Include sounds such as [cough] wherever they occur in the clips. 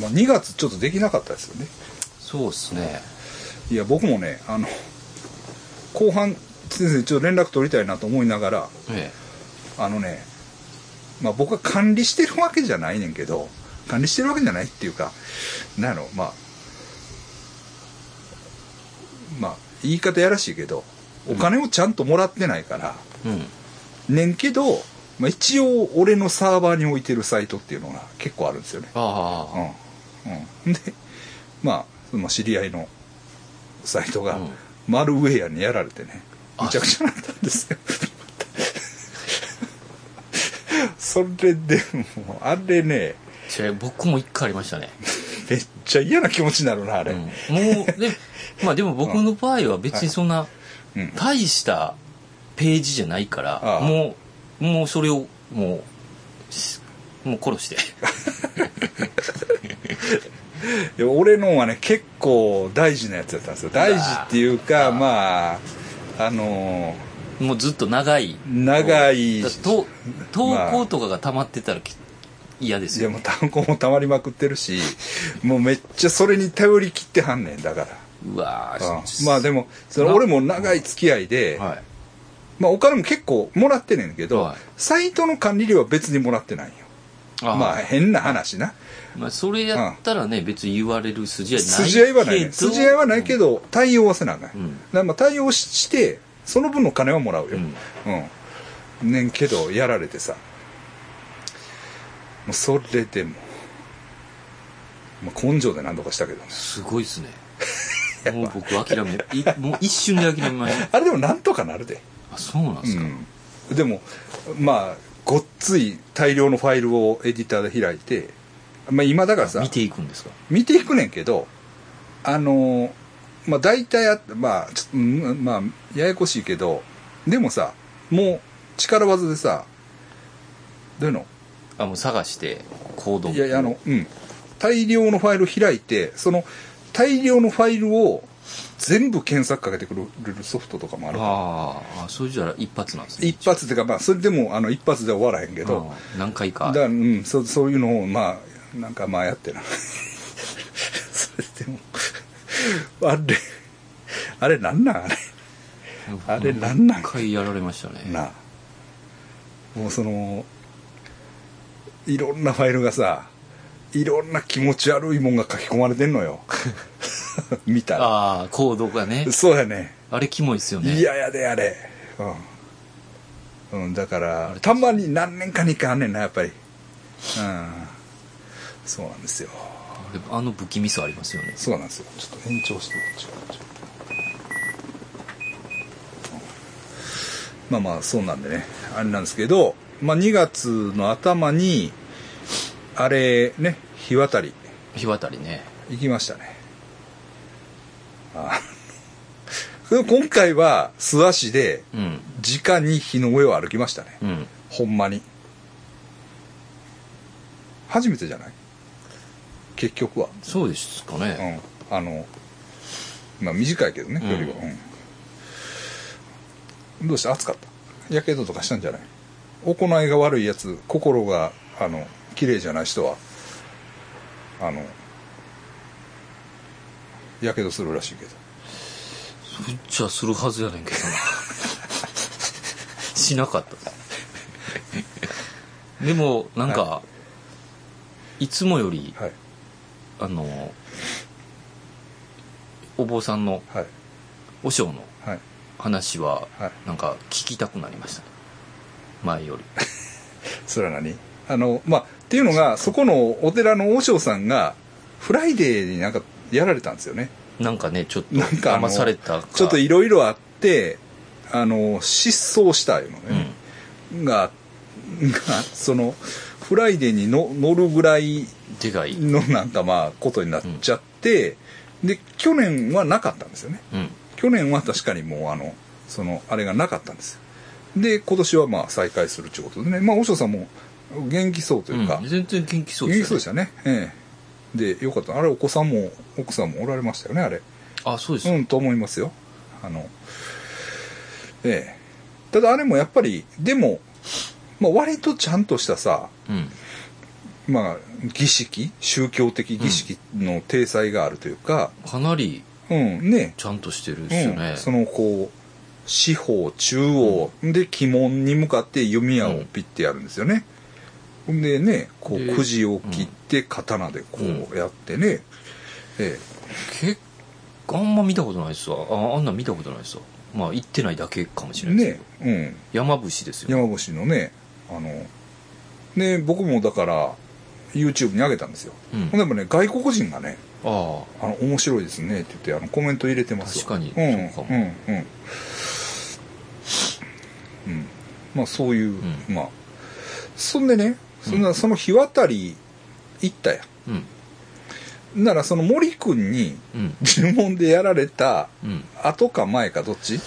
まあ、2月ちょっとできなかったですよね。そうですね。いや僕もねあの後半先生ちょっと連絡取りたいなと思いながらえあのねまあ僕は管理してるわけじゃないねんけど管理してるわけじゃないっていうかなんやろまあまあ言い方やらしいけどお金をちゃんともらってないから、えうん。ねんけど、まあ、一応俺のサーバーに置いてるサイトっていうのが結構あるんですよね。ああうん。うん、でまあその知り合いのサイトがうん。マルウェアにやられてね。あむちゃくちゃなったんですよ。[laughs] それでもうあれね違う僕も一回ありましたね。めっちゃ嫌な気持ちになるなあれ、うん、もうでまあでも僕の場合は別にそんなうん。大したページじゃないから、もうもうそれをもうしもう殺して。[laughs] いや俺のはね結構大事なやつやったんですよ。大事っていうかまああのもうずっと長い。ー長い投稿とかが溜まってたらき嫌ですよ、いやもう単語もたまりまくってるしもうめっちゃそれに頼り切ってはんねんだから。うわうん。ーまあでもそれ俺も長い付き合いで、はいまあ、お金も結構もらってんねんけど、はい。サイトの管理料は別にもらってないよ。あまあ変な話な。まあ、それやったらね、別に言われる筋合いない筋合いはないね。筋合いはないけど、対応はせなあかん、うん。まあ対応ししてその分の金はもらうよ、うん。うん。ねんけどやられてさ。もうそれでも、まあ、根性で何とかしたけどね。すごいっすね。[laughs] もう僕諦めいもう一瞬で諦めました。あれでもなんとかなるであそうなんですか、うん、でもまあごっつい大量のファイルをエディターで開いて、まあ、今だからさ見ていくんですか。見ていくねんけどあのまあ大体あまあちょっとうんまあややこしいけどでもさもう力技でさどういうの？あもう探してコードいやいやあのうん。大量のファイル開いてその大量のファイルを全部検索かけてくれるソフトとかもあるあーあそれじゃ一発なんですね。一発っていうかまあそれでもあの一発で終わらへんけど、何回か。だから、うん、そそういうのをまあなんかまあやってな [laughs] それでもあれあれなんなん？あれ。あれなんなん？一回やられましたね。なあ。もうそのいろんなファイルがさいろんな気持ち悪いもんが書き込まれてんのよ。[laughs] 見たら。ああコードがね。そうやね。あれキモいっすよね。嫌やであれ。うん、うん、だからたまに何年かにかあんねんなやっぱり。うん。そうなんですよ。あの不気味さありますよね。そうなんですよ。ちょっと延長してまあまあそうなんでね。あれなんですけど、まあ、2月の頭にあれね日渡り。日渡りね。行きましたね。あ。[laughs] の今回は素足でうん。直に日の上を歩きましたね。うん。ほんまに。初めてじゃない？結局は。そうですかね、うん、あのまあ短いけどねうん。距離は、うん。どうして暑かった？やけどとかしたんじゃない？行いが悪いやつ心があの綺麗じゃない人はあのやけどするらしいけど。そっちはするはずやねんけどな。[laughs] しなかった。でもなんか、、はい。つもよりはい。あのお坊さんのはい。和尚のはい。話ははい。なんか聞きたくなりましたね。前より。[laughs] それは何？あのまあっていうのがそこのお寺の和尚さんがフライデーになんかやられたんですよね。なんかねちょっとなんか騙されたか。ちょっといろいろあってあの失踪したいうのね、ががそのフライデーにの乗るぐらいのなんかまあことになっちゃって、で去年はなかったんですよね。うん。去年は確かにもうあのそのあれがなかったんですよ。で今年はまあ再開するということでね。まあ和尚さんも元気そうというか、うん全然元気そう元気ですよね。そうでしたね。ええ。でよかった。あれお子さんも奥さんもおられましたよねあれ。あそうです、うんと思いますよ。あのええ。ただあれもやっぱりでも、まあ、割とちゃんとしたさうん。まあ儀式宗教的儀式の体裁があるというか、かなりうん、ね、ちゃんとしてるっすよね、うん、そのこう四方中央で鬼門に向かって弓矢をピッてやるんですよね。ほんでねこうでくじを切って刀でこうやってね、え結構あんま見たことないっすわ。ああんなん見たことないっすわ。まあ行ってないだけかもしえれないねうん。山伏ですよ山伏のねあのね僕もだから YouTube に上げたんですよ、うん。でもね外国人がねああ。の面白いですねって言ってあのコメント入れてますわ確かにうんそうかも。うんうん。うん。まあそういう、ん。まあ。そんでねそん。な、その日渡り行ったやあうん。んならその森君にうん。呪文でやられたうん。後か前かどっち？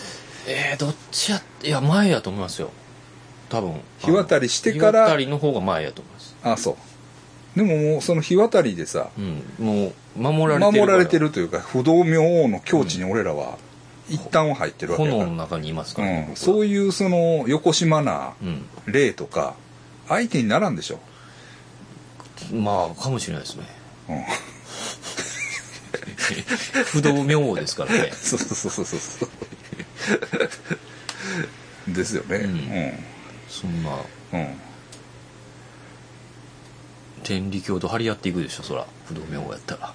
えー、どっちやいや前やと思いますよ。多分。日渡りしてから日渡りの方が前やと思います。あそう。でももうその日渡りでさうん。もう守られてる守られてるるというか不動明王の境地に俺らは一旦は入ってるわけだから。炎の中にいますから、ねうん、そういうその横島なうん。霊とか相手にならんでしょ、まあかもしれないですね。うん、不動明王ですからね。[laughs] そうそうそうそうそう。ですよね。うん。そんな。うん、うん天理教と張り合っていくでしょそら。不動明王やったら。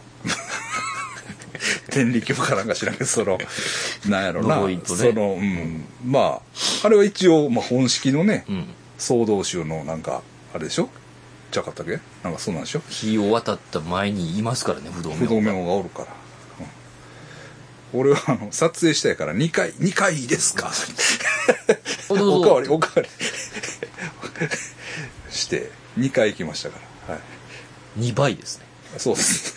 [laughs] 天理教かなんか知らんけどそのなんやろな、そのうん。まああれは一応、まあ、本式のねうん総道宗のなんかあれでしょ？じゃかったっけ？なんかそうなんでしょ？日を渡った前にいますからね不動明王不動明王がおるから、うん。俺はあの撮影したいから2回2回いいですか？おかわりおかわり。[laughs] して2回行きましたから。はい。2倍ですね。そうです。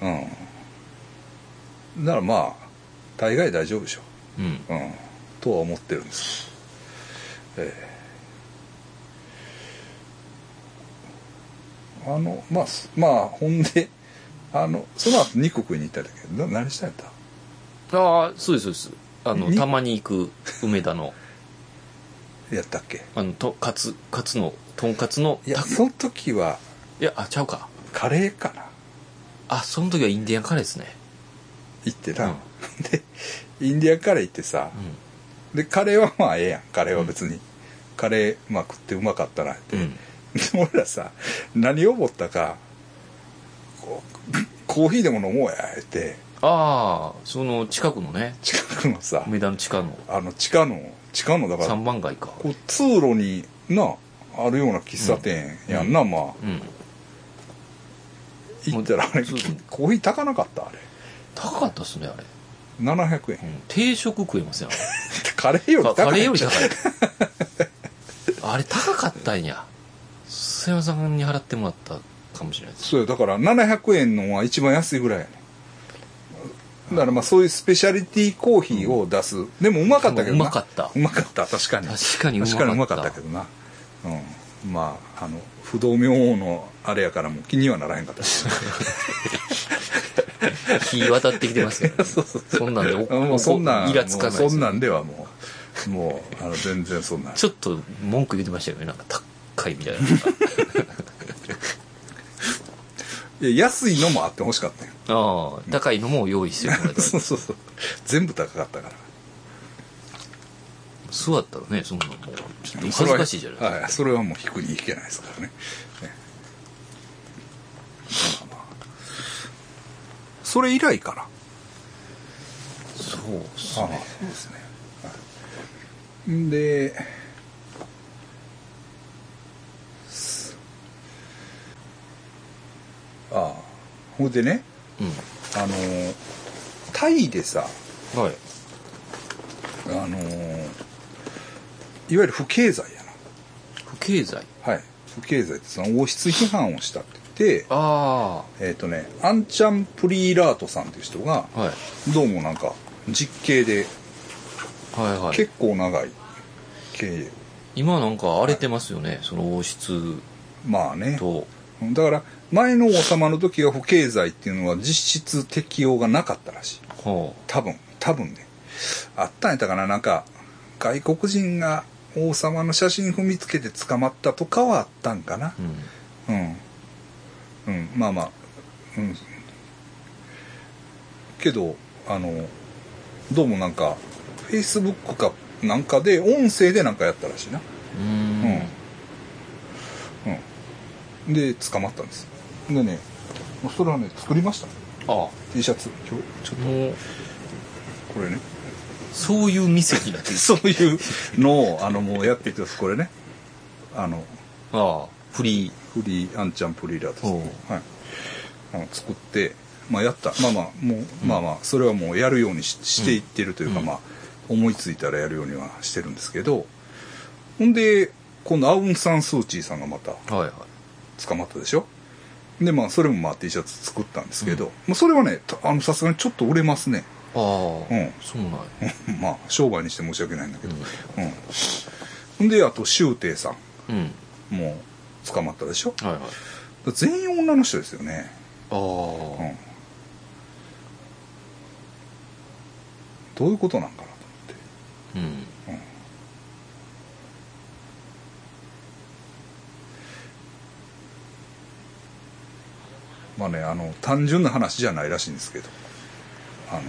うん。ならまあ大概大丈夫でしょ。うん。う、うん、とは思ってるんですええ。あのまあすまあほんであのその後肉食いに行ったんだけどな何したんやった？ああそうですそうです。あのにたまに行く梅田の。やったっけ？あのとカツカツのとんかつのたいやその時はいやあちゃうか。カレーかな？あその時はインディアンカレーですね。行ってな、うん。[laughs] でインディアンカレー行ってさ、うでカレーはまあええやん。カレーは別に、カレーまあ食ってうまかったなって、んうん。で俺らさ何を思ったかコーヒーでも飲もうやって。ああその近くのね。近くのさ梅田の地下の。あの地下の地下のだから三番街か。こう通路になあるような喫茶店やんな、まあ。うん。行ったらあれコーヒー高なかったあれ。高かったっすねあれ、700円。うん、定食食えますよ [laughs] カレーよりか高い。カレーより高い。あれ高かったんや。須山さんに払ってもらったかもしれないそうよ。だから700円のは一番安いぐらいやね。だからまあそういうスペシャリティコーヒーを出す、でもうまかったけどな。うまかった。うまかった。確かに。確かにうまかった。確かにうまかったけどな。うん。まああの不動明王のあれやからもう気にはならへんかったし [laughs] 日渡ってきてますから、[laughs] ね、そんなんでおもうそんなんイラつかないそんなんではもうもうあの全然そんなん。ちょっと文句言ってましたよね。なんか高いみたいな。いや安いのもあってほしかったよ。ああ高いのも用意してもらえたそうそうそう。全部高かったから。座ったらねそんなもうちょっと恥ずかしいじゃないですか、はい、それはもう引くに引けないですからねそれ以来かなそうっすね。そうですね、で、すああ。ほいでねうあのタイでさんはい。あのいわゆる不敬罪や不敬罪なはい。不敬罪ってその王室批判をしたっててあえっ、とねアンチャン・プリーラートさんっていう人があはい。どうもなんか実刑ではいはい。結構長い経営。今なんか荒れてますよねその王室まあね。と。だから前の王様の時は不敬罪っていうのは実質適用がなかったらしい。は多分多分ね。あったんやったかななんか外国人が王様の写真踏みつけて捕まったとかはあったんかな。うんうん。うんまあまあ。うん。けどあのどうもなんかフェイスブックかなんかで音声でなんかやったらしいな。うん。うん。うん。で捕まったんです。でねそれはね作りました。あ T シャツ。今日ちょっと。これね。そういう店になってる。[laughs] そういうのをあのもうやっていってます。これね。あの。ああフリー。フリーアンちゃんプリーラーですおう。はい。あの作ってまあやった。まあまあもう、まあまあそれはもうやるようにししていってるというか、うん。まあ思いついたらやるようにはしてるんですけどほんで今度アウン・サン・スー・チーさんがまたはいはい。捕まったでしょ？でまあそれもまあ T シャツ作ったんですけど、まあ、それはねたあのさすがにちょっと売れますね。ああ、うん。そうなんや。[laughs] まあ商売にして申し訳ないんだけど。うん、ほんであと周庭さうん、うん、ん。もう捕まったでしょ？はいはい。全員女の人ですよね。ああ、うん。どういうことなんかなと思って。うん。まあねあの単純な話じゃないらしいんですけど。あの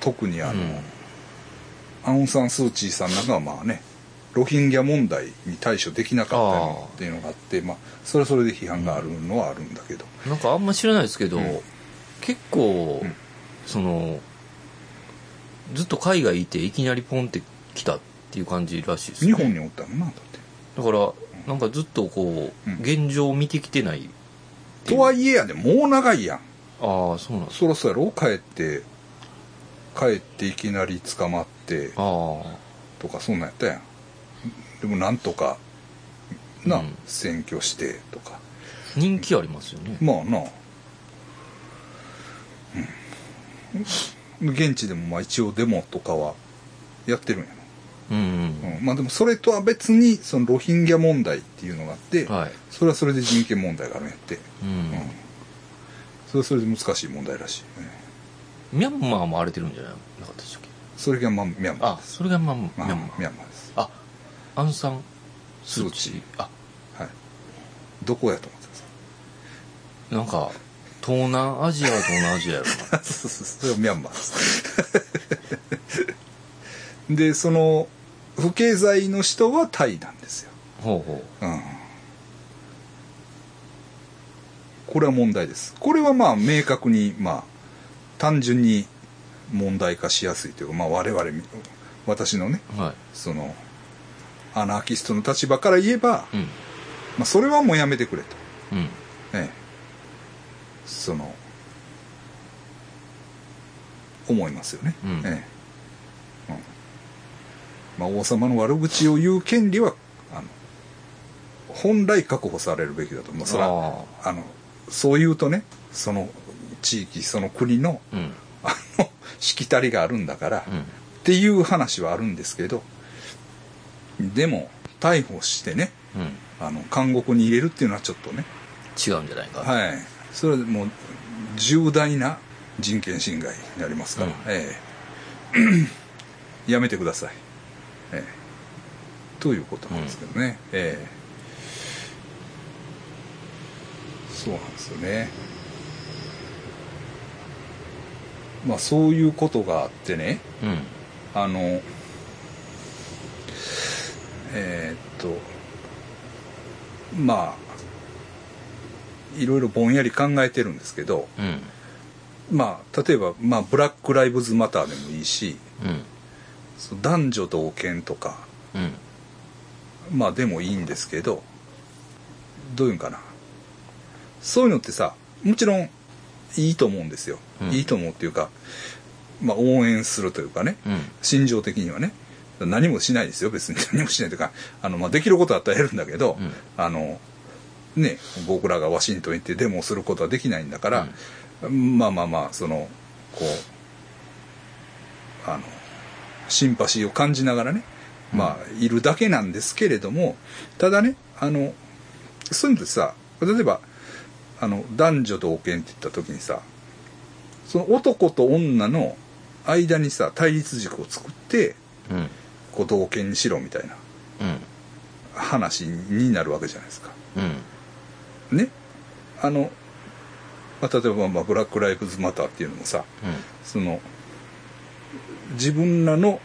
特にあの、うん。アウン・サン・スー・チーさんなんかはまあねロヒンギャ問題に対処できなかったのっていうのがあってまあそれはそれで批判があるのはあるんだけど、なんかあんま知らないですけど、うん。結構、うんそのずっと海外いていきなりポンって来たっていう感じらしいですね。日本におったのなだって。だからなんかずっとこう、うん。現状を見てきてないとはいえやでもう長いやん。ああそうなんそろそろ帰って帰っていきなり捕まってああ。とかそんなんやったやんでもなんとかな、うん。選挙してとか。人気ありますよね、まあな、うん、現地でもまあ一応デモとかはやってるんやうんな、うん、まあでもそれとは別にそのロヒンギャ問題っていうのがあって、はい、それはそれで人権問題があるんやって、うん。うん、それはそれで難しい問題らしい。ねミャンマーも荒れてるんじゃないなかったでしたっけ？それがまあミャンマー。あそれがまあミまあャンマー。ミャンマーアンサンスースーチチー。あはい。どこやと思ってたんですか？なんか東南アジアは東南アジアやろ。なそうそうそれはミャンマー。[laughs] ですでその不敬罪の人はタイなんですよ、ほうほう。ん、これは問題です。これはまあ明確にまあ単純に問題化しやすいというか、まあ、我々私のねうはい。そのアナーキストの立場から言えば、うん。まあ、それはもうやめてくれと、うん。ええ、その思いますよね、うん。ええ。うん。まあ、王様の悪口を言う権利はあの本来確保されるべきだと。思うそらああのそう言うとねその地域その国のあのしきたりがあるんだから、うん。っていう話はあるんですけどでも逮捕してねうん。あの監獄に入れるっていうのはちょっとね。違うんじゃないか。はい。それはもう重大な人権侵害になりますから、うん。ええ。やめてください、ええ。ということなんですけどね、ええ。そうなんですよね。まあそういうことがあってね。うん。あのえーっとまあいろいろぼんやり考えてるんですけどうん。まあ例えば、まあ、ブラック・ライブズ・マターでもいいしうん。男女同権とかうん。まあでもいいんですけどどういうんかな。そういうのってさもちろんいいと思うんですよ、うん。いいと思うっていうか、まあ、応援するというかねうん。心情的にはね何もしないですよ別に。何もしないというかあの、まあ、できることだったらやるんだけど、うん。あのね僕らがワシントン行ってデモをすることはできないんだから、まあまあまあそのこうあのシンパシーを感じながらねまあいるだけなんですけれどもただねあのそういうのってさ例えばあの男女同権って言った時にさその男と女の間にさ対立軸を作ってうんこう同権にしろみたいなうん話になるわけじゃないですか。うん。ね。あの、まあ、例えば、まあ、ブラック・ライブズ・マターっていうのもさその自分らの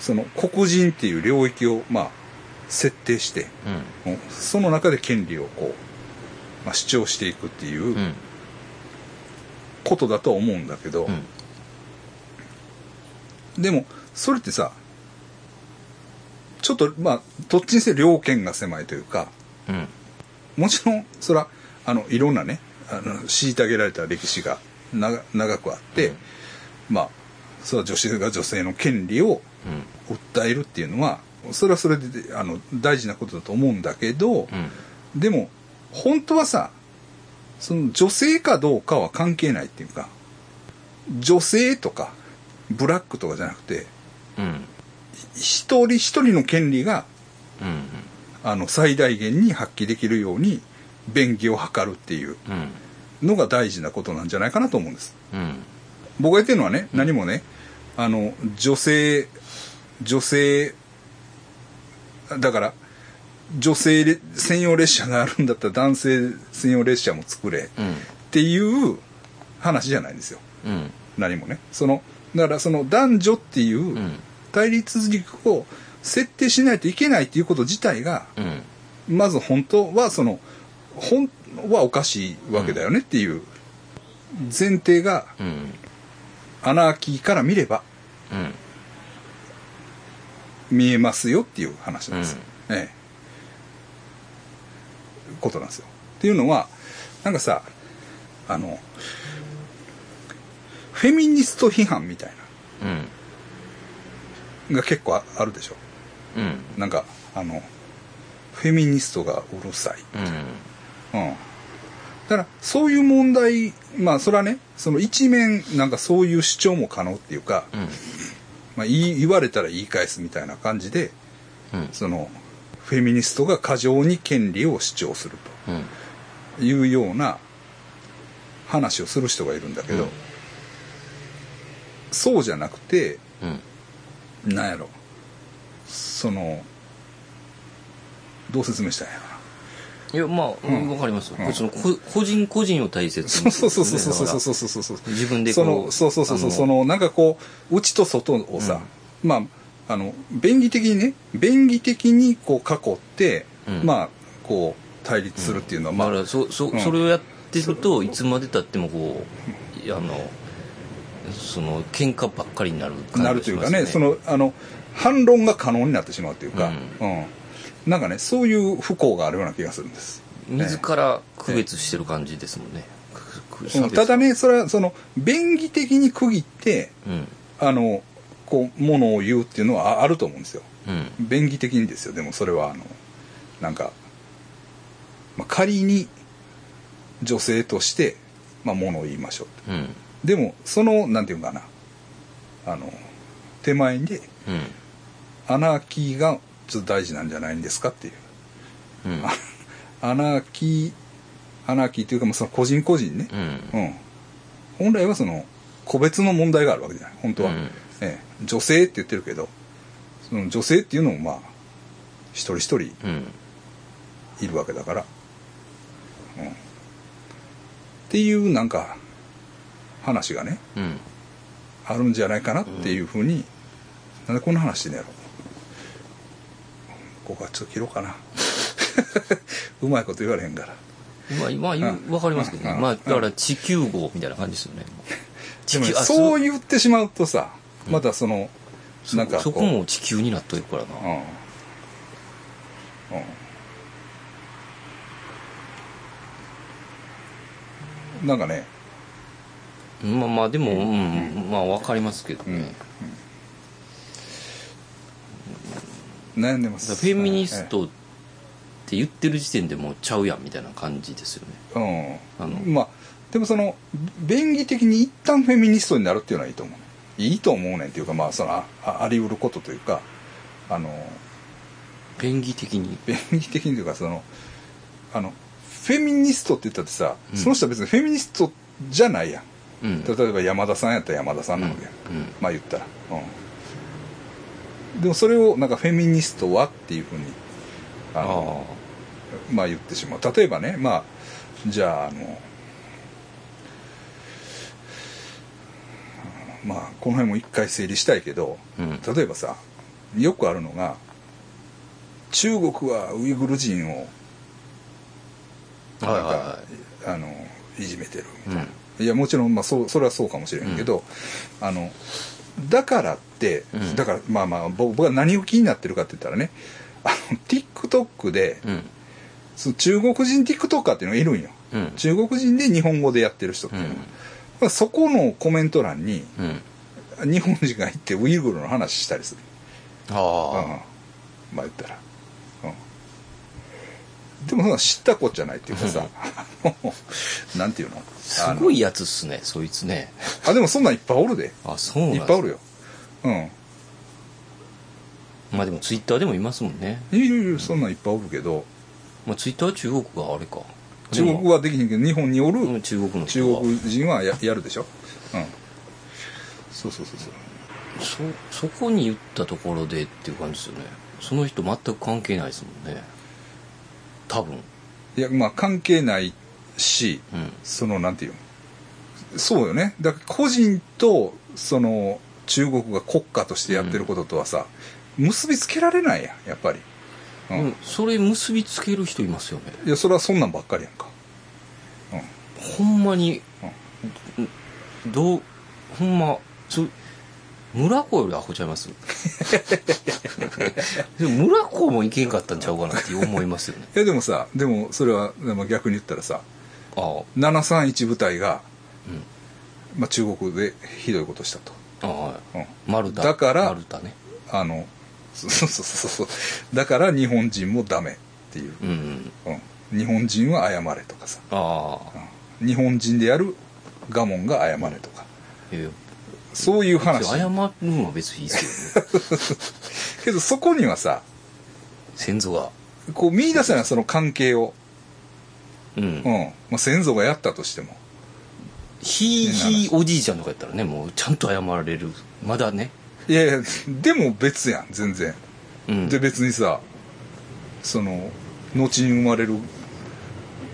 その黒人っていう領域をまあ設定してうん。その中で権利をこう、まあ、主張していくっていううん。ことだとは思うんだけど、うん。でもそれってさちょっとまあどっちにせよ両権が狭いというかうん。もちろんそらあのいろんなねあの虐げられた歴史が長長くあって、まあそれは女性が女性の権利をうん。訴えるっていうのはそれはそれであの大事なことだと思うんだけど、うん。でも本当はさその女性かどうかは関係ないっていうか女性とかブラックとかじゃなくてうん一人一人の権利がうんあの最大限に発揮できるように便宜を図るっていううん。のが大事なことなんじゃないかなと思うんです。うん。僕が言ってるのはね何もねあの女性女性だから女性専用列車があるんだったら男性専用列車も作れうんっていう話じゃないんですよ。うん。何もね。そのだからその男女っていううん対立軸を設定しないといけないっていうこと自体がうん。まず本当はその本はおかしいわけだよねっていう前提がうん。アナーキーから見ればうん。見えますよっていう話なんです、うん。ええ。ことなんですよ。っていうのはなんかさあのフェミニスト批判みたいうん。なが結構ああるでしょ。うん。なんかあのフェミニストがうるさい。うん。うん。だからそういう問題まあそれはねその一面なんかそういう主張も可能っていうか、うん。まあ、言い言われたら言い返すみたいな感じでうん。そのフェミニストが過剰に権利を主張するうん。というような話をする人がいるんだけど、うん。そうじゃなくてうんなんやろ。そのどう説明したらいいやまあんわかりますよ。うん。そのこ個人個人を大切になそうそうそうそうそうそううそうそうそうそう。自分でこそそうそうそうそう。そのなんかこう内と外をさ、まああの便宜的にね便宜的にこう囲って、うん。まあこう対立するっていうのは、まあだからそそうん。それをやってるといつまでたってもこうあのその喧嘩ばっかりになる感じながしまするというかねそのあの反論が可能になってしまうというか、ううん。なんかねそういう不幸があるような気がするんです、自ら区別してる感じですもんね。くく差別うん。ただねそれはその便宜的に区切ってうん。あのこうものを言うっていうのはああると思うんですよ。うん。便宜的にですよ。でもそれはあのなんか、まあ、仮に女性として、まあ、ものを言いましょううんでもそのなんていうのかな。あの手前でうん。アナーキーがちょっと大事なんじゃないんですかっていう。うん。[laughs] アナーキーアナーキーというかその個人個人ね、うん。うん、本来はその個別の問題があるわけじゃない。本当は、うん。ええ、女性って言ってるけどその女性っていうのもまあ一人一人うん。いるわけだから、うん、っていうなんか話がねうん。あるんじゃないかなっていうふうに、なんでこんな話してんのやろ。ここはちょっと切ろうかな。[laughs] うまいこと言われへんから。まあ今言うわかりますけどね。うん。まあだから地球号みたいな感じですよね。地球あそう言ってしまうとさまたその、そなんかそこも地球になっとるからな。うん。うん。なんかねまあまあでも、うん。まあわかりますけどね、悩んでます。フェミニストって言ってる時点でもうちゃうやんみたいな感じですよね。うん。あの。まあでもその便宜的に一旦フェミニストになるっていうのはいいと思う。いいと思うねんっていうかまあそのあああり得ることというかあの便宜的に？便宜的にというかそのあのフェミニストって言ったってさ、うん。その人は別にフェミニストじゃないやんうん。例えば山田さんやったら山田さんなわけや、うん。まあ言ったら、うん、でもそれをなんかフェミニストはっていうふうにあのまあ言ってしまう。例えばねまあじゃああのまあこの辺も一回整理したいけどうん。例えばさよくあるのが中国はウイグル人をなんか、はいはい。はあのいじめてるみたいな、うんいやもちろん、まあ、そうそれはそうかもしれんけど、あのだからって、うん。だからまあまあ僕僕は何を気になってるかって言ったらねあの TikTok で、うん。その中国人 TikToker っていうのがいるんよ。うん。中国人で日本語でやってる人っていうのは、まあ、そこのコメント欄にうん。日本人が行ってウイグルの話したりする。うん。あまあ言ったら、うん、でも知ったこっちゃないっていうかさ、[laughs] なんていうの？あすごいやつっすねそいつね。あでもそんなんいっぱいおるで。[laughs] あそうなんいっぱいおるよ。うん。まあでもツイッターでもいますもんね。いるいるそんなんいっぱいおるけど。まあツイッターは中国があれか。中国はできへんけど日本におるうん中国の中人は国人はややるでしょ？うん。そうそうそうそう。そそこに言ったところでっていう感じですよね。その人全く関係ないですもんね。多分。いやまあ関係ないしうん。そのなんていうの？そうよね。だから個人とその中国が国家としてやってることとはさ、結びつけられないやんやっぱり、うん。うん。それ結びつける人いますよね。いやそれはそんなんばっかりやんか。ほんまに、どうほんまそ村子よりアホちゃいます？[laughs] でも村子もいけんかったんちゃうかなって思いますよね。いやでもさでもそれは逆に言ったらさ731部隊が、うん。まあ、中国でひどいことしたと、うん、マルタだからね。あの [laughs] そうそうそうそう。だから日本人もダメっていう、うんうん、日本人は謝れとかさ、うん、日本人であるガモンが謝れとか。え。そういうえ話謝るのは別にいいですけどね。[laughs] けどそこにはさ先祖が。こう見出せないその関係を、うん。うん。まあ、先祖がやったとしても。ひいひいおじいちゃんとかやったらねもうちゃんと謝られる。まだね。いやいやでも別やん全然。うん。で別にさその後に生まれる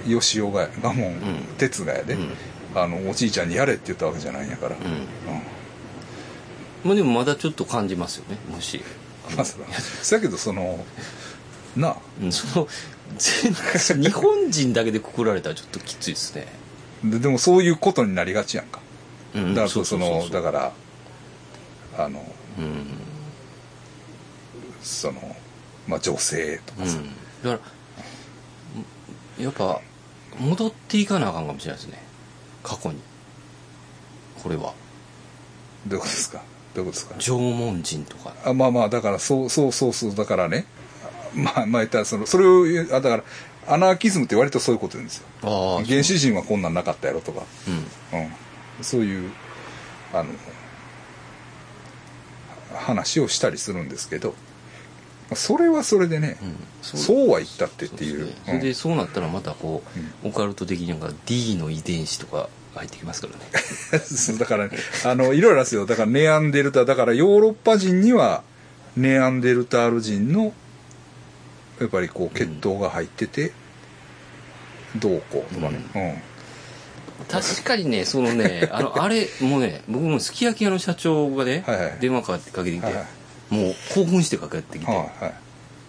吉尾がガモン、ん。哲がやで、うん。あのおじいちゃんにやれって言ったわけじゃないんやから、うん。うん。まあでもまだちょっと感じますよねもし。[laughs] まあそそや。けどそのなあ。うんその全日本人だけでくくられたらちょっときついですね。ででもそういうことになりがちやんか。うんだからそのだかからあのうん。そのまあ女性とかさ、うん。だからやっぱ戻っていかなあかんかもしれないですね。過去に。これは。どういうことですか？どういうことですか？縄文人とか。あまあまあだからそうそうそうそう。だからねまあまあ言ったらそのそれをあだからアナーキズムって割とそういうこと言うんですよ。ああ原始人はこんなんなかったやろとか、うん。うん、そういうあの話をしたりするんですけどそれはそれでね、うん。そう。は言ったってっていう。そね。それでそうなったらまたこう、オカルト的になんか D の遺伝子とか入ってきますからね。そ [laughs] うだから、ね、あのいろいろですよ。だからネアンデルタ。だからヨーロッパ人にはネアンデルタール人のやっぱりこう血統が入ってて、どうこうとかね、確かにねそのね [laughs] あのあれもうね僕もすき焼き屋の社長がね、はいはい。電話かかってかけてきて、はいはい。もう興奮してかけてきて、うん、はいはい。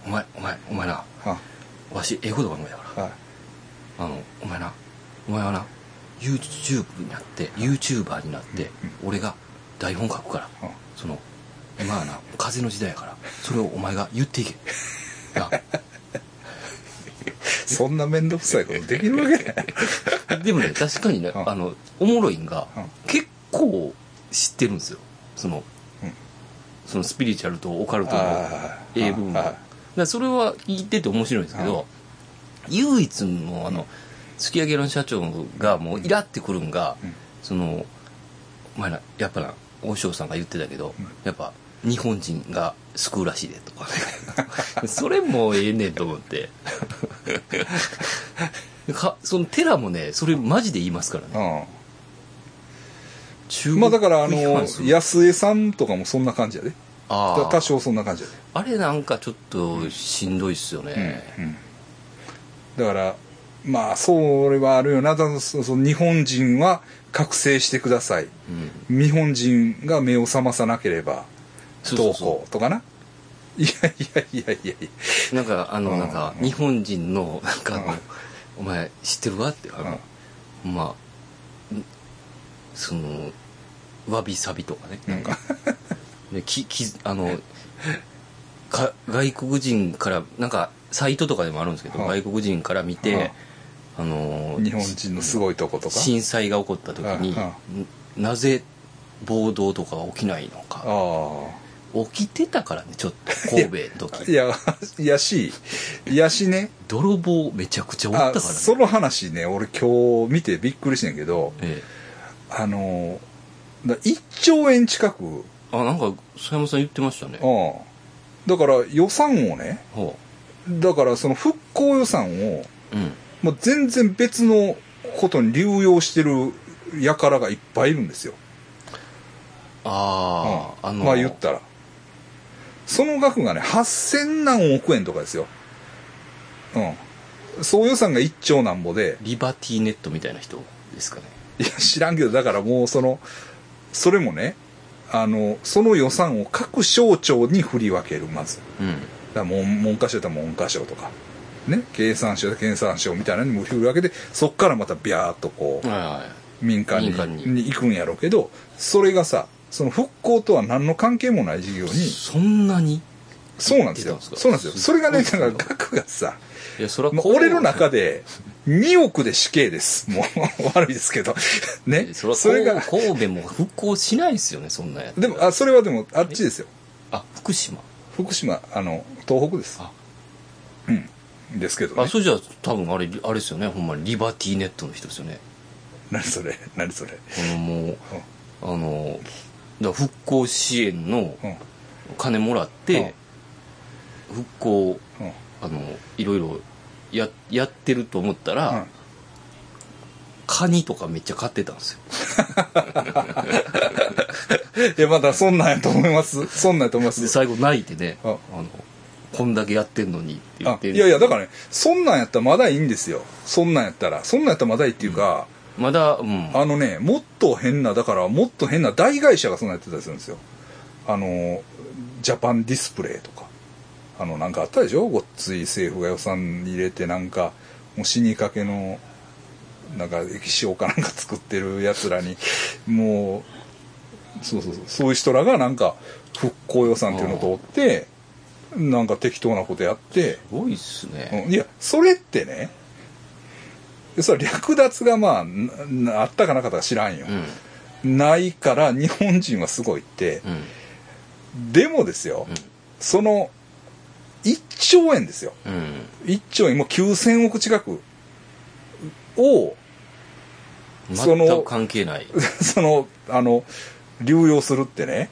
お前お前お前なはわし英語とかのやからはい。あのお前なお前はな YouTube になって YouTuber になって、俺が台本書くから、うん。その今はな風の時代やからそれをお前が言っていけ [laughs] な [laughs] そんな面倒くさいことできるわけない。でもね確かにね、うん。あのおもろいんが、うん。結構知ってるんですよ。その、うん。そのスピリチュアルとオカルトの英部分もだかあらそれは聞いてて面白いんですけど、唯一のあのすき焼き屋の社長がもうイラってくるんが、うん。そのお前らやっぱな大将さんが言ってたけど、うん。やっぱ日本人が救うらしいでとかね。[laughs] それもええねんと思って。かその寺もねそれマジで言いますからね。うん。中国まあだからあの安江さんとかもそんな感じやで。多少そんな感じやで。あれなんかちょっとしんどいっすよね、うんだからまあそれはあるよな。その日本人は覚醒してください。うん。日本人が目を覚まさなければどうこうとかな？いやいやいやいやいや。うなんかあのうん。なんか日本人のなんかあの「お前知ってるわ?」ってあの、まあんそのわびさびとかね。なんか、[laughs] でききあのか外国人からなんかサイトとかでもあるんですけど、はい外国人から見て、あの日本人のすごいとことか？震災が起こった時に、なぜ暴動とかが起きないのか。あ起きてたからねちょっと神戸の時。あいやいやしいやしね。泥棒めちゃくちゃおったあからね。その話ね俺今日見てびっくりしてんけどえあのだ1兆円近く、あなんか佐山さん言ってましたね。だから予算をねほだからその復興予算をううん。もう全然別のことに流用してる輩がいっぱいいるんですよ。ああ、うん。あのまあ言ったら。その額がね、8000何億円とかですよ。うん。総予算が1兆なんぼで、リバティネットみたいな人ですかね。いや、知らんけど、だからもうその、それもね、あの、その予算を各省庁に振り分ける、まず。うん。だ文文科省だ文科省とか、ね、経産省だ経産省みたいなのにも振るわけで、そっからまたビャーっとこう、はいはい。民間に民間に。に行くんやろうけどそれがさその復興とは何の関係もない事業にそんなに？そうなんですよ。そうなんですよ。それがねだから額がさいやそれは俺の中で2億で死刑です。もう悪いですけど。ね？それが神神戸も復興しないですよねそんなやつ。でもあそれはでもあっちですよ。あ福島。福島あの東北です。あ。うん。ですけどね。あそれじゃあ多分あれあれですよね。ほんまにリバティネットの人ですよね。何それ？何それ？このもうあのだ復興支援のうん。金もらって復興うん。あのいろいろややってると思ったら、うん。カニとかめっちゃ買ってたんですよ。[laughs] いやまだそんなんやと思います。そんなんやと思います。で最後泣いてねああのこんだけやってんのにって言って。あいやいやだからねそんなんやったらまだいいんですよ。そんなんやったら。そんなんやったらまだいいっていうか、まだうん。あのねもっと変なだからもっと変な大会社がそんなんやってたりするんですよ。あのジャパンディスプレイとか。あのなんかあったでしょ？ごっつい政府が予算入れてなんかもう死にかけのなんか液晶かなんか作ってるやつらにもうそうそうそう。そういう人らがなんか復興予算っていうのを通ってなんか適当なことやって。すごいっすね、うん。いやそれってねそれ略奪がまああったかなかったか知らんよ。う、ん。ないから日本人はすごいってう、ん。でもですよ、その1兆円ですよ。うん。1兆円もう9000億近くをその全く関係ない。[laughs] そのあの流用するってね。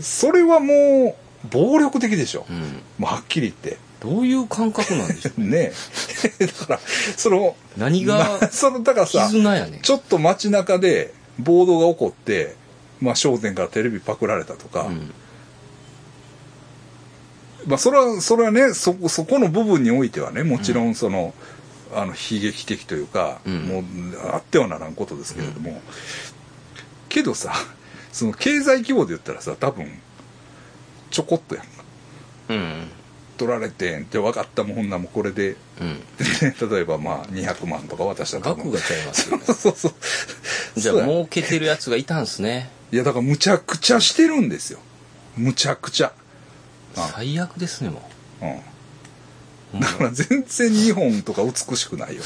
それはもう暴力的でしょ、うん。もうはっきり言ってどういう感覚なんでしょうね。[laughs] え。だからその何がなそのだからさねん。ちょっと街中で暴動が起こって、まあ、商店からテレビパクられたとか、うん。まあ、それは、それはね、そこ、そこの部分においてはね、もちろんその、あの、悲劇的というか、うん。もう、あってはならんことですけれども、けどさ、その経済規模で言ったらさ、多分、ちょこっとやんか。うん取られてんって分かったもんほんなもんこれで、うん [laughs] 例えばまあ200万とか渡したら多分額がちゃいますよねそう [laughs] そうそう。じゃあそうや儲けてるやつがいたんすねいや、だからむちゃくちゃしてるんですよ。むちゃくちゃ。あ最悪ですねもうん。だから全然日本とか美しくないよ。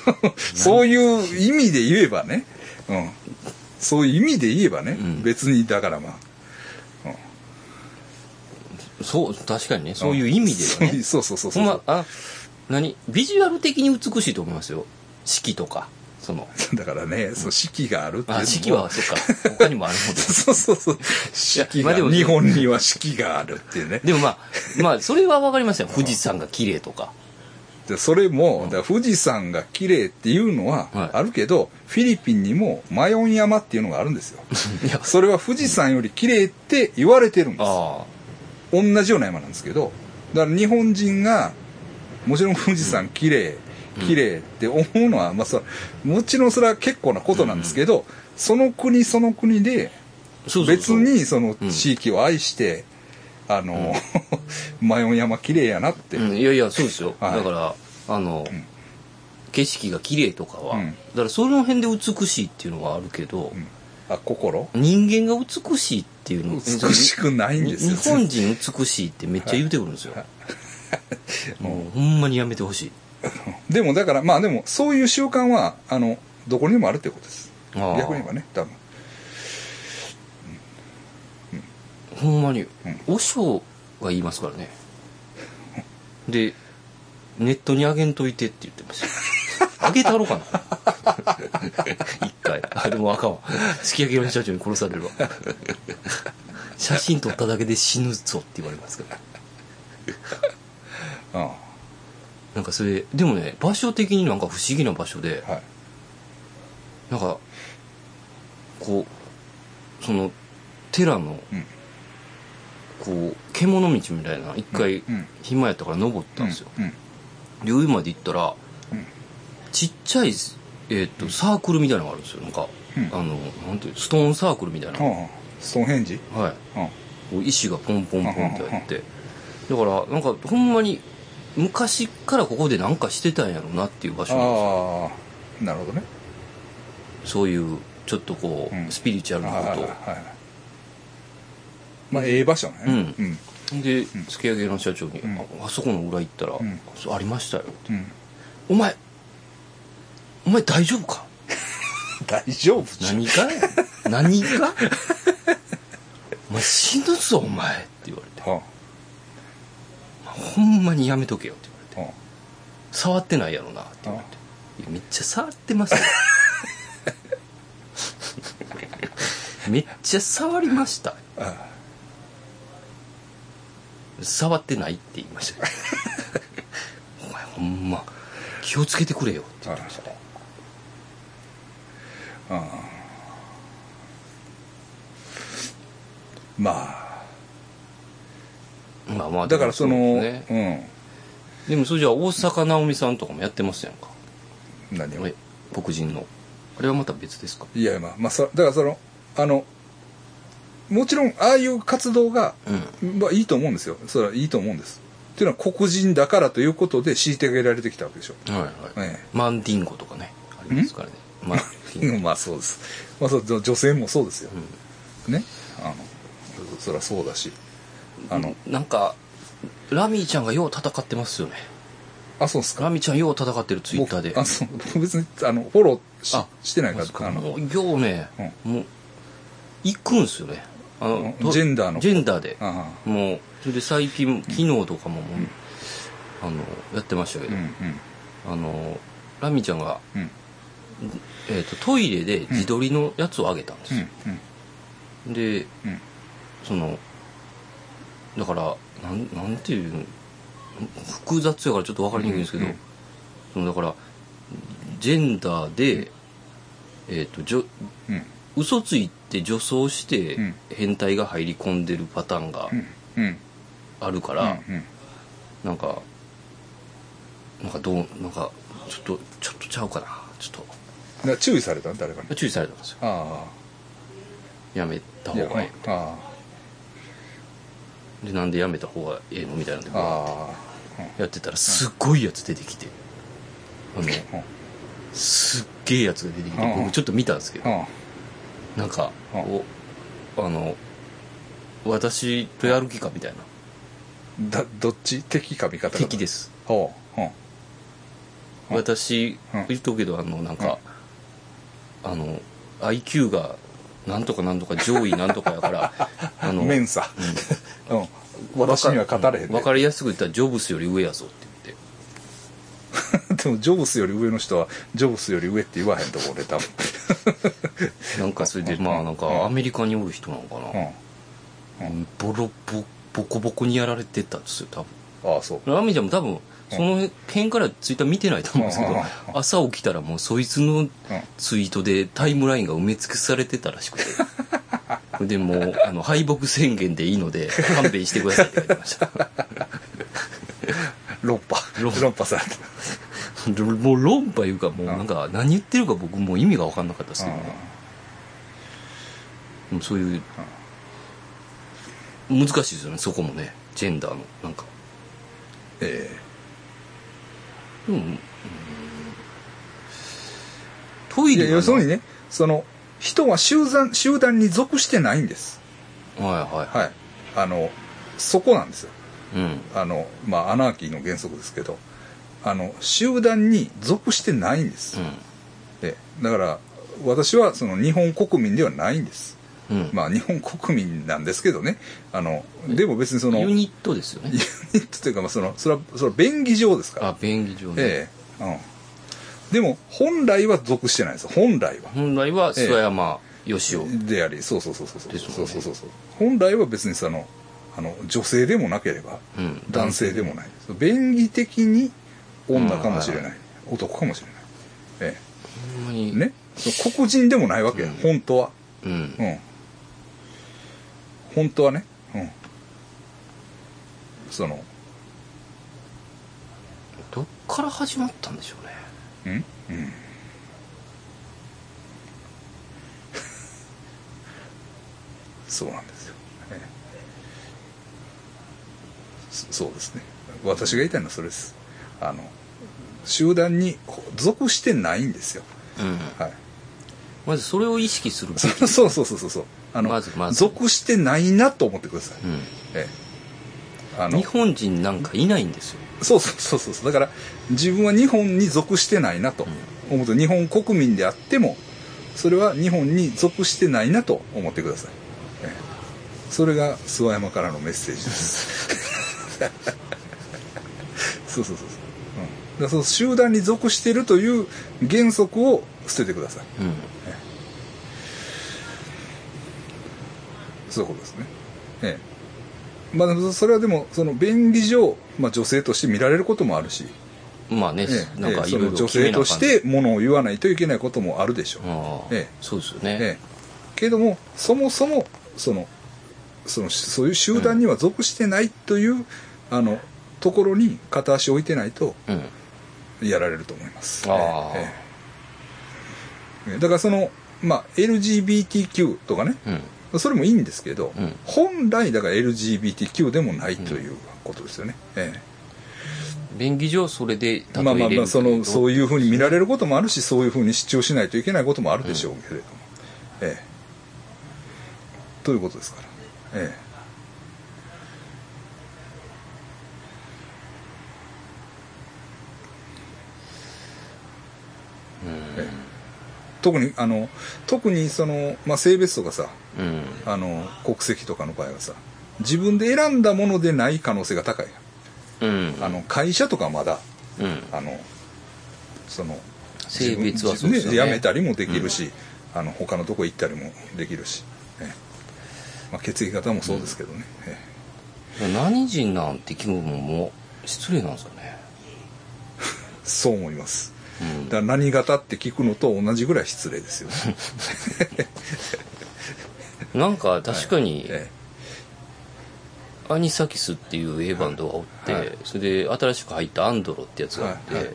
[laughs] そういう意味で言えばね。うん。そういう意味で言えばね。うん別に、だからまあ。うそう確かにね。そういう意味ではね。[laughs] そうそうそうそう。ほんまあ何？ビジュアル的に美しいと思いますよ。四季とか。その。[laughs] だからね、そう、四季があるっていうあ四季はそっか。他にもあるので [laughs] そうそうそう。四季が、まあでも日本には四季があるっていうね。でもまあまあそれは分かりますよ。富士山が綺麗とか。でそれも、だから富士山が綺麗っていうのははい。あるけど、フィリピンにもマヨン山っていうのがあるんですよ。いや。それは富士山より綺麗って言われてるんです。あ同じような山なんですけどだから日本人がもちろん富士山綺麗綺麗って思うのは、まあ、そもちろんそれは結構なことなんですけど、その国その国で別にそのうん。地域を愛して、あの、マヨン山綺麗やなって、うん、いやいやそうですよ、はい。だからあの、ん。景色が綺麗とかは、うん。だからその辺で美しいっていうのはあるけど、うんあ心？人間が美しいっていうの美しくないんですよ。に日本人美しいってめっちゃ言うてくるんですよ、[laughs] もうほんまにやめてほしい。でもだからまあでもそういう習慣はあのどこにでもあるってことです。逆に言えばね多分。ほんまに、うん。和尚が言いますからね。でネットにあげんといてって言ってました [laughs] あげたろうかな。一 [laughs] 回 [laughs] あでもあかんわすき焼きの社長に殺されるわ。[laughs] 写真撮っただけで死ぬぞって言われますから [laughs] あなんかそれでもね場所的になんか不思議な場所であはい。なんかこうその寺のうん。こう獣道みたいな一回うん暇やったから登ったんですよ、うん。で上まで行ったら、うん。ちっちゃい、えー、とサークルみたいなのがあるんですよ。なんか、うん。あのなんていうストーンサークルみたいな、うんうんストーンヘンジ？はい。うんこう石がポンポンポンってあって。だからなんかほんまに昔からここで何かしてたんやろうなっていう場所なんですよ。ああなるほどね。そういうちょっとこう、うん。スピリチュアルなはいはいこはい。まあええ場所ね。うん。うん。とで突き上げの社長に、うん。ああそこの裏行ったら、うありましたよって。うん。お前お前大丈夫か？[laughs] 大丈夫何がや？何が？お前死ぬぞお前って言われて。はほんまにやめとけよって言われて。あ。は触ってないやろなって言われて。いやめっちゃ触ってますよ。[laughs] めっちゃ触りました。あ触ってないって言いましたよ [laughs] お前ほんま気をつけてくれよって言ってました。ねあまあ。まあまあだからそのでもうですねでもそれじゃあ大坂なおみさんとかもやってますやんか。うん何を？え黒人の。あれはまた別ですか？いやまあまあそだからそのあのもちろんああいう活動が、うん。まあ、いいと思うんですよ。それはいいと思うんです。っていうのは黒人だからということで虐げられてきたわけでしょ。はいはい、えマンディンゴとかねありますからね。マン [laughs] まあそうです、まあ、そう女性もそうですよ、ゴ、ね。あのそそりゃそうだし。あの、うん、なんかラミーちゃんがよう戦ってますよね。あそうですか。ラミーちゃんよう戦ってるツイッターで。僕あそう。僕 [laughs] 別にあのフォローしあしてないからあの。もうようね、もう行くんすよね。あのうん。ジェンダーのジェンダーで。あもうそれで最近昨日とかももう、あのやってましたけど、あうんうん。あのラミちゃんが、うんえー、とトイレで自撮りのやつをあげたんですうんよ、でうん。そのだからなんなんていうの複雑やからちょっと分かりにくいんですけど、うんうん。そのだからジェンダーで、えっ、とじょうん。嘘ついて女装してうん。変態が入り込んでるパターンがあるかうんら、うん。なんかなんかどうなんかちょっとちょっとちゃうかなちょっだから注意されたの？誰かに？と注意されたんですよ。あやめた方がいい。あでなんでやめた方がええの？みたいなんでああ。やってたらすっごいやつ出てきて。あのあすっげえやつが出てきてうん。僕ちょっと見たんですけどあなんかうん。おあの私とやる気かみたいな。だどっち？敵か味方か敵です。ほう。ほううん。私うん。言っとくけどあのなんかあの IQ がなんとかなんとか上位なんとかやから [laughs] あのメンサ。うん。私には語れへんで。分かりやすく言ったらジョブスより上やぞって言って。[laughs] でもジョブスより上の人はジョブスより上って言わへんとこ俺多分。[laughs] なんかそれでまあなんかアメリカにおる人なのかな、うん。ボロボボコボコにやられてたんですよ多分。ああそう。ラミちゃんも多分その辺からツイッター見てないと思うんですけどうん朝起きたらもうそいつのツイートでタイムラインが埋め尽くされてたらしくて。でもうあの敗北宣言でいいので勘弁してくださいって書いてました。論破。論破。されたもう論破いうかもうなんか何言ってるか僕もう意味が分かんなかったですけどね。でもそういう難しいですよねそこもね。ジェンダーのなんか。えでもうん。トイレ要するにねその人は集団集団に属してないんです。はいはいはい。あのそこなんですよ。うん。あのまあアナーキーの原則ですけど。あの集団に属してないんです、ええ。だから私はその日本国民ではないんですうん。うんまあ日本国民なんですけどね。あのでも別にそのユニットですよね。ユニットというか、まあ、そのそれはそれは便宜上ですから。あ便宜上ね、ええ。うん。でも本来は属してないです本来は。本来は諏訪山義雄、でありそうそうそうそうそう。ね。そうそうそうそう。本来は別にそのあの女性でもなければうん。男性でもない。便宜的に女かもしれない。男かもしれない。えほんまに。えね。その黒人でもないわけや、うん。本当は。うん。うん本当はね。うん。その。どっから始まったんでしょうね。うん？うん。[laughs] そうなんですよ、ええ。そそうですね。私が言いたいのはそれです。あの集団に属してないんですよ。うん。はい。まずそれを意識する [laughs] そうそうそうそうそうあの、まずまず。属してないなと思ってください、うん。ええ。あの日本人なんかいないんですよ。そうそうそうそうだから自分は日本に属してないなと思うと日本国民であってもそれは日本に属してないなと思ってください、ええ。それが諏訪山からのメッセージです。[laughs] そうそうそうそう、うん、だその集団に属しているという原則を捨ててください。うんそういうことですね。ええ。まあそれはでもその便宜上、まあ、女性として見られることもあるし。まあね、ええ。なんかいろいろええその女性としてものを言わないといけないこともあるでしょう、ああ、ええ。そうですよね、ええ。けどもそもそもそのそのそういう集団には属してないという、あのところに片足を置いてないとうん。やられると思います、ああ。ええ。ええ。だからその、まあ、LGBTQ とかね。うんそれもいいんですけど、うん。本来だから LGBTQ でもないということですよね、ええ。便宜上それでまあまあまあそのそういうふうに見られることもあるしそういうふうに主張しないといけないこともあるでしょうけれども、ええ。ということですから。ええ。ええ。特にあの特にその、まあ、性別とかさうん。あの国籍とかの場合はさ自分で選んだものでない可能性が高いうん。あの会社とかまだうん。あのその性別はそうですよね。辞めたりもできるし、あの他のとこ行ったりもできるし、ええまあ、血液型もそうですけどね、ええ。何人なんて聞くのも失礼なんですかね。[laughs] そう思います。うん。だから何型って聞くのと同じぐらい失礼ですよね、[laughs] なんか確かに、えアニサキスっていう A バンドがおって、はい。それで新しく入ったアンドロってやつがあって、はい。はい。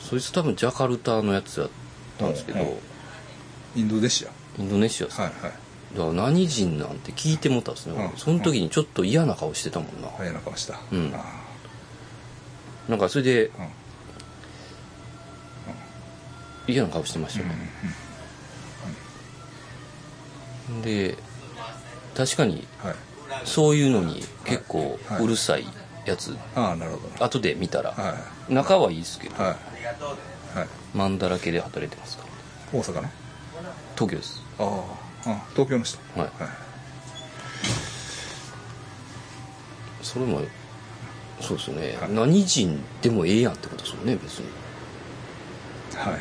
そいつ多分ジャカルタのやつやったんですけど、うんうんえインドネシインドネシアです、アはいはい。だから何人なんて聞いてもったんですね、うんその時にちょっと嫌な顔してたもんな、早中顔した、うん。あなんかそれであ嫌な顔してましたうんよね、で確かにはい。そういうのに結構はい。うるさいやつ、ああなるほど。後で見たら、は仲はいいですけど、いはい。はい。マンだらけで働いてますか？ら大阪の？東京です。あああ東京の人。はい。はい。それもそうですよね、はい。何人でもええやんってことですよね別に。はい。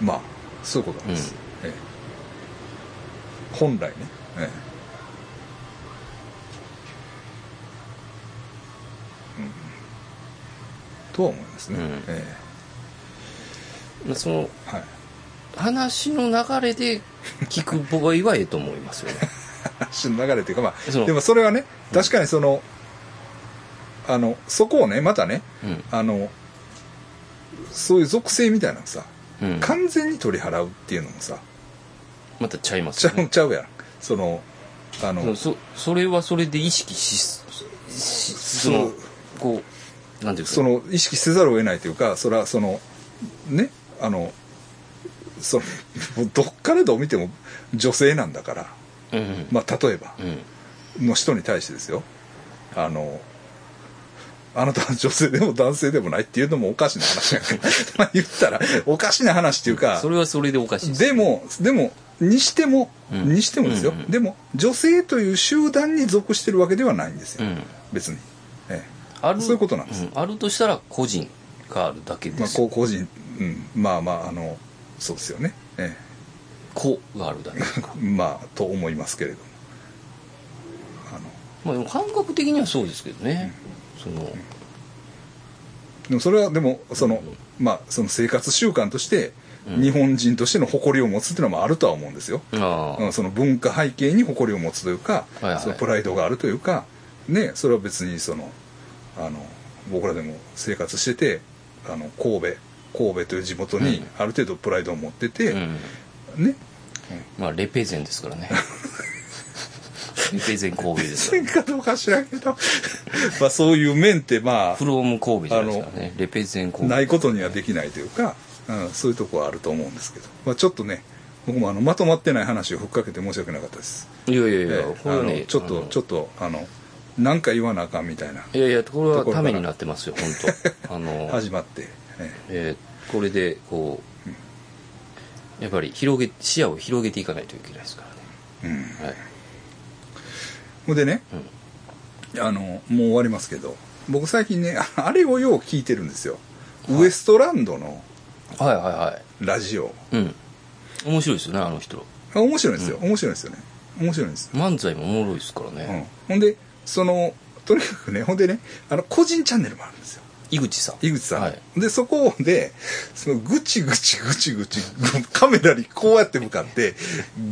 まあそういうことなんです、ええ本来ね、ええ。うん。とは思いますね、うん。えまあそのえはい。話の流れで聞く場合はええと思いますよね。[laughs] 話の流れというかまあでもそれはね確かにその、あのそこをねまたねうん。あのそういう属性みたいなのさ、うん。完全に取り払うっていうのもさまたちゃいますちゃよねうちゃうやん。そのあのそそれはそれで意識ししそのこうなんていうんですか。その意識せざるを得ないというかそれはそのねあのそのどっからどう見ても女性なんだから。うんうん。まあ例えばうん。の人に対してですよ。あのあなたは女性でも男性でもないっていうのもおかしな話やんか。[laughs] まあ言ったらおかしな話っていうかそれはそれでおかしいです。でもでもにしても、うん。にしてもですよ、うんうんでも女性という集団に属してるわけではないんですよ、うん。別に、えあるそういうことなんです。うん。あるとしたら個人があるだけえまあ、ですこう個人、うん、まあまああのそうですよね、え個があるだけ [laughs] まあと思いますけれども。あの。まあでも感覚的にはそうですけどね。その。でもそれはでもその、まあその生活習慣としてうん日本人としての誇りを持つっていうのもあるとは思うんですよ、あうんその文化背景に誇りを持つというか、はいはい。そのプライドがあるというかねそれは別にそのあの僕らでも生活しててあの神戸神戸という地元にうん。ある程度プライドを持ってあて、うん。ね。まあレペゼンですからね。[laughs] レペゼン神戸ですかかどうか知らんけど。[laughs] まあそういう面ってまらフローム神戸じゃないですからね。レペゼンあ神戸。ないことにはできないというか、うん、そういうとこはあると思うんですけど、まあ、ちょっとね僕もあのまとまってない話をふっかけて申し訳なかったです。いやいやいや、ええあこれはねのちょっとちょっとあの何か言わなあかんみたいな。いやいやこれはところからためになってますよ本当。あの [laughs] 始まって、ええ。ーこれでこうやっぱり広げ視野を広げていかないといけないですからね。えうん。はい。ほんでね、あのもう終わりますけど僕最近ねああれをよう聞いてるんですよ、ウエストランドのはいはいはい。ラジオ。うん。面白いですよねあの人。あ面白いんですよ、面白いですよね。面白いんです、漫才もおもろいですからうん。ね、、ほんでそのとにかくねほんでねあの個人チャンネルもあるんですよ井口さん。井口さん、はい。でそこでそのぐちぐちぐちぐちカメラにこうやって向かって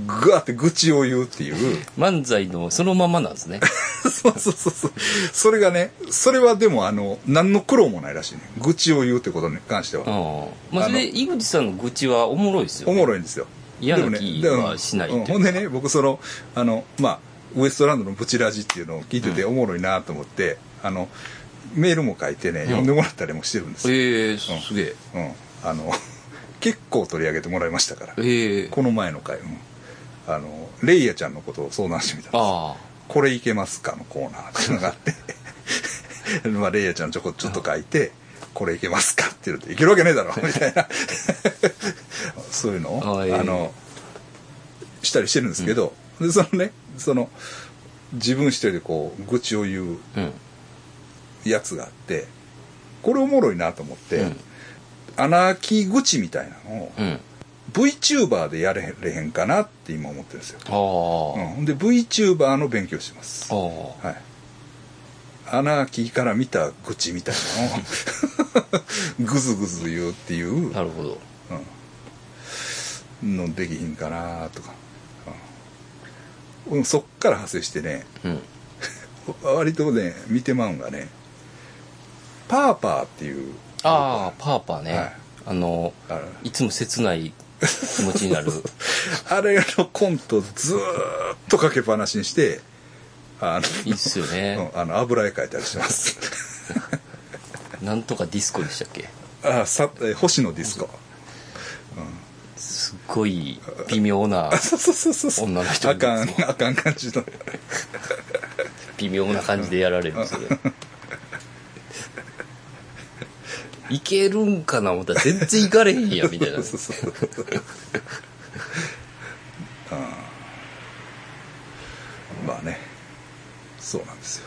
ぐわって愚痴を言うっていう。漫才のそのままなんですね。[laughs] そうそうそうそう。それがねそれはでもあの何の苦労もないらしいね。愚痴を言うってことに関しては、ああ。まあそれ井口さんの愚痴はおもろいですよおもろいんですよ。嫌なでもね気はしないうんほんでね僕そのあのまあウエストランドのブチラジっていうのを聞いてておもろいなと思って、あのメールも書いてね、読んでもらったりもしてるんですよ、ええすげえ。うん、あの [laughs] 結構取り上げてもらいましたから。ええ。この前の回、うん。あのレイヤちゃんのことを相談してみたんです。あこれいけますかのコーナーっていうのがあって。[laughs] まあレイヤちゃんちょこちょっと書いてこれいけますかって言うといけるわけねえだろ [laughs] みたいな。そういうのをあええ。あのしたりしてるんですけど、でそのねその自分一人でこう愚痴を言うあうんやつがあってこれおもろいなと思って、うん。穴キ愚痴みたいなのをうん。VTuber でやれへんかなって今思ってるんですよ、ああ、うん、で VTuber の勉強してます。はい。アナーキーから見た愚痴みたいなのを [laughs] ぐずぐず言うっていうなるほど。うん。のできひんかなとか、うんうん。そっから派生してねうん。[laughs] 割とね見てまうんがねパーパーっていう。ああパーパーね、はい。あのいつも切ない気持ちになる。[laughs] あれのコントずーっとかけっぱなしにしてあのいいっすよね、[laughs] うんあの油絵描いたりしてます。[laughs] なんとかディスコでしたっけ？あさえ星野ディスコ。すっごい微妙なそうそうそうそうそう。女の人あかんあかん感じの。微妙な感じでやられるんですよねいけるんかな思ったら全然いかれへんやみたいな。そうそうそうまあね。そうなんですよ。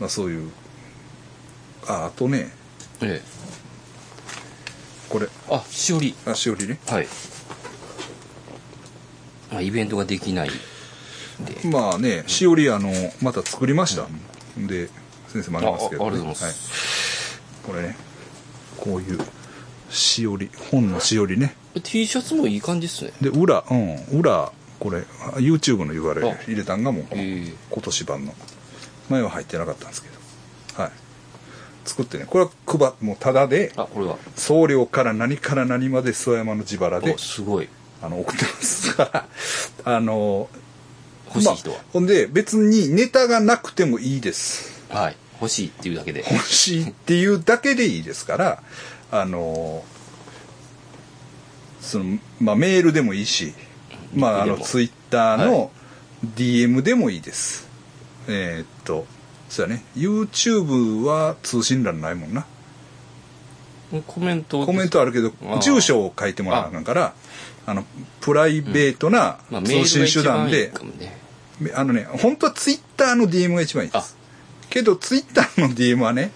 まあそういう。ああとね。ええ。これ。あしおり。あしおりね。はい、まあ、イベントができないまあねしおりあのまた作りました、で先生もありますけど、ああありがとうございます。はい、これねこういうしおり本のしおりね。T シャツもいい感じっすね。で裏うん裏これあ YouTube の URL あ入れたんがもう今年版の。前は入ってなかったんですけど。はい。作ってねこれは配もうただであこれは送料から何から何まで諏訪山の自腹でおすごい。あの送ってます。か [laughs] らあの欲しい人は。まあ、ほんで別にネタがなくてもいいですはい。欲しいっていうだけで。欲しいっていうだけでいいですからあのその、まあ、メールでもいいし、まあ、あのツイッターはの DM でもいいです、えーっとそうやね。YouTube は通信欄ないもんな。コメントコメントあるけど住所を書いてもらわなあかんからあのプライベートな通信手段で番いいかもねめあのね本当はツイッターの DM が一番いいですけどツイッターの DM はね、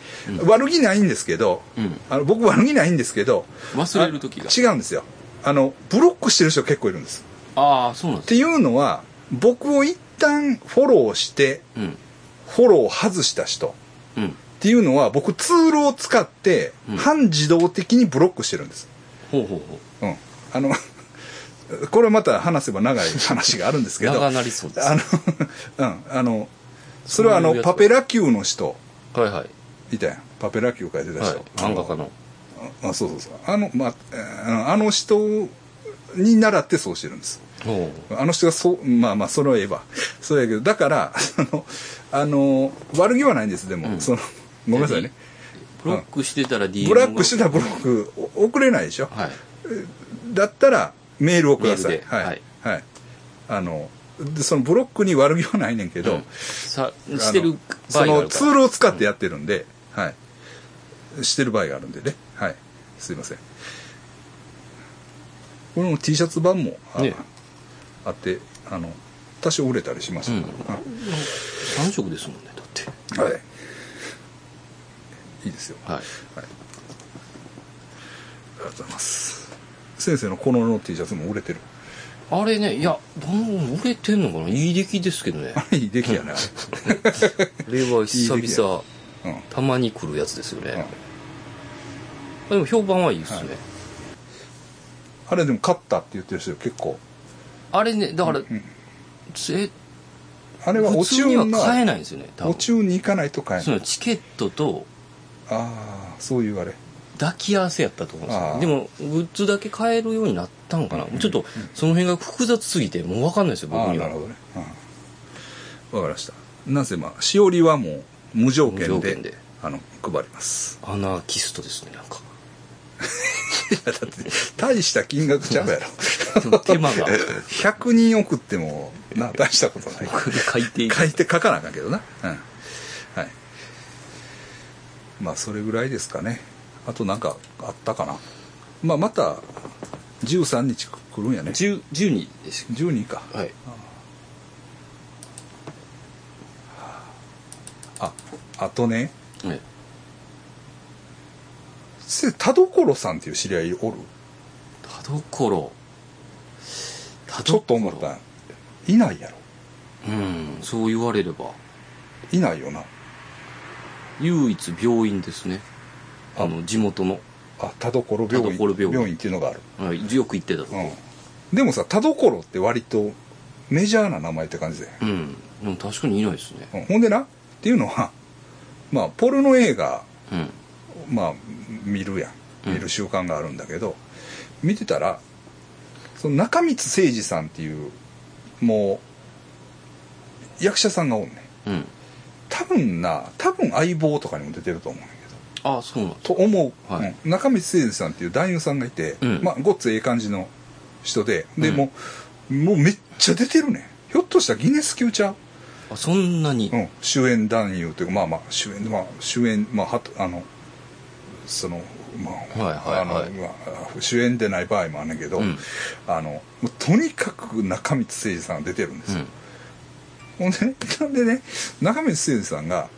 悪気ないんですけど、うん。あの僕悪気ないんですけど忘れる時が。あ違うんですよ。あのブロックしてる人結構いるんです。ああそうなんです。っていうのは僕を一旦フォローしてうん。フォローを外した人。うん。っていうのは僕ツールを使ってうん。半自動的にブロックしてるんです、ほうほうほう。ん、あのこれはまた話せば長い話があるんですけど。う [laughs] 長なりそうですあの、うん、あの、それはあの、パペラ級の人、はいはいいたやん。パペラ級書いてたはい人。漫画家のあそうそうそう。あの、まあ、えーあの人に習ってそうしてるんです。ほあの人がそう、まあまあ、それは言えば。そうやけど、だから、あの、あの、悪気はないんです、でも、うんその、ごめんなさいね。うブロックしてたら DM ブラックしてたらブロックお送れないでしょ？はいだったら、メールをください。はい。はいはい。あの、でそのブロックに悪気はないねんけど、うんさしてる場その合があるからツールを使ってやってるんで、はい。してる場合があるんでね。はい。すいません。これも T シャツ版もあ,、ねあって、あの、多少売れたりしましたけど、3色ですもんねだってはい。はい。いいですよ。はいありがとうございます。先生のこのの T シャツも売れてる。あれねいやどん売れてんのかな？いい出来ですけどね。あ [laughs] れいい出来やね、あ [laughs] あれは久々。たまに来るやつですようん。ねでも評判はいいですね。あれでも勝ったって言ってる人結構。あれねだからうんえあれはお普通には買えないんですよね多お分中に行かないと買えない。そのチケットとああ、そういうあれ。抱き合わせやったと思うんですよでもグッズだけ買えるようになったんかな、ちょっとその辺が複雑すぎてもう分かんないですよ僕にはなるほどね。うんわかりました。なぜまあ、しおりはもう無条件で、あの、配ります。アナーキストですねなんかいや、だって、大した金額ちゃうやろ。[laughs] 手間が100人送っても、な、大したことない。書いて書いて書かなあかんけどな。うん。はい。まあ、それぐらいですかね。あとなんかあったかな？まあ、また、13日来るんやね。10 12です。12か。はい。あ、あとね、はい。せ田所さんっていう知り合いおる？田所。田所。ちょっと思ったんいないやろ。うんそう言われれば。いないよな。唯一病院ですねあの地元の、あ田所病院。田所病院。っていうのがある、はい、よく行ってたと。こうん、でもさ田所って割とメジャーな名前って感じで、うん、確かにいないですね。うん、ほんでなっていうのはまあポルノ映画うん。まあ見るやん。見る習慣があるんだけど、見てたらその中光誠二さんっていうもう役者さんがおんねん。うん。多分な多分相棒とかにも出てると思うん。だけどあそうなと思う、はい。うん中道誠二さんっていう男優さんがいて、うん。まあごっつええ感じの人でで、うん。もうもうめっちゃ出てるね。んひょっとしたらギネス級ちゃう、あそんなに、うん、主演男優というかまあまあ主演まあ主演まあはとあのそのまあ、はいはいはい。あのまあ主演でない場合もあんねんけど、うん。あのとにかく中光誠二さんが出てるんですよ、うん。ほんでね、なんでね、中道誠二さんが、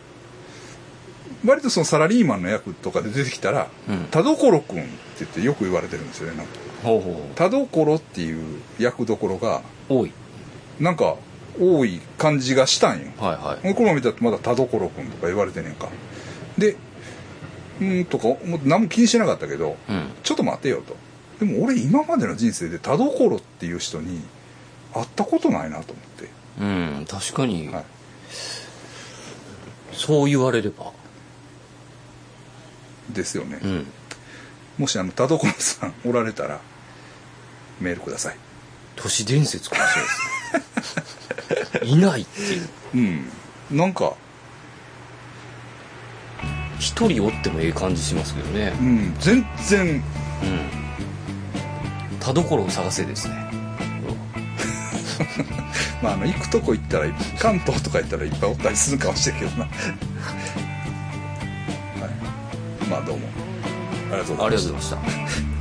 割とそのサラリーマンの役とかで出てきたら、うん。田所君って言ってよく言われてるんですよね。なんか。ほうほう。田所っていう役どころが、多い。なんか、多い感じがしたんよ。はいはい。この見たらまだ田所君とか言われてんねんか。でうーんとかもう何も気にしてなかったけどうん。ちょっと待てよと。でも俺今までの人生で田所っていう人に会ったことないなと思って。うん確かに、はい。そう言われればですよね、うん。もしあの田所さんおられたらメールください。都市伝説かもしれないですね。[laughs] いないっていう。うん。なんか一人おってもええ感じしますけどね。うん。全然。うん。田所を探せですね。[laughs] まああの行くとこ行ったら関東とか行ったらいっぱいおったりするかもしれんけどな、はい、まあどうも。ありがとうございました。ありがとうございました。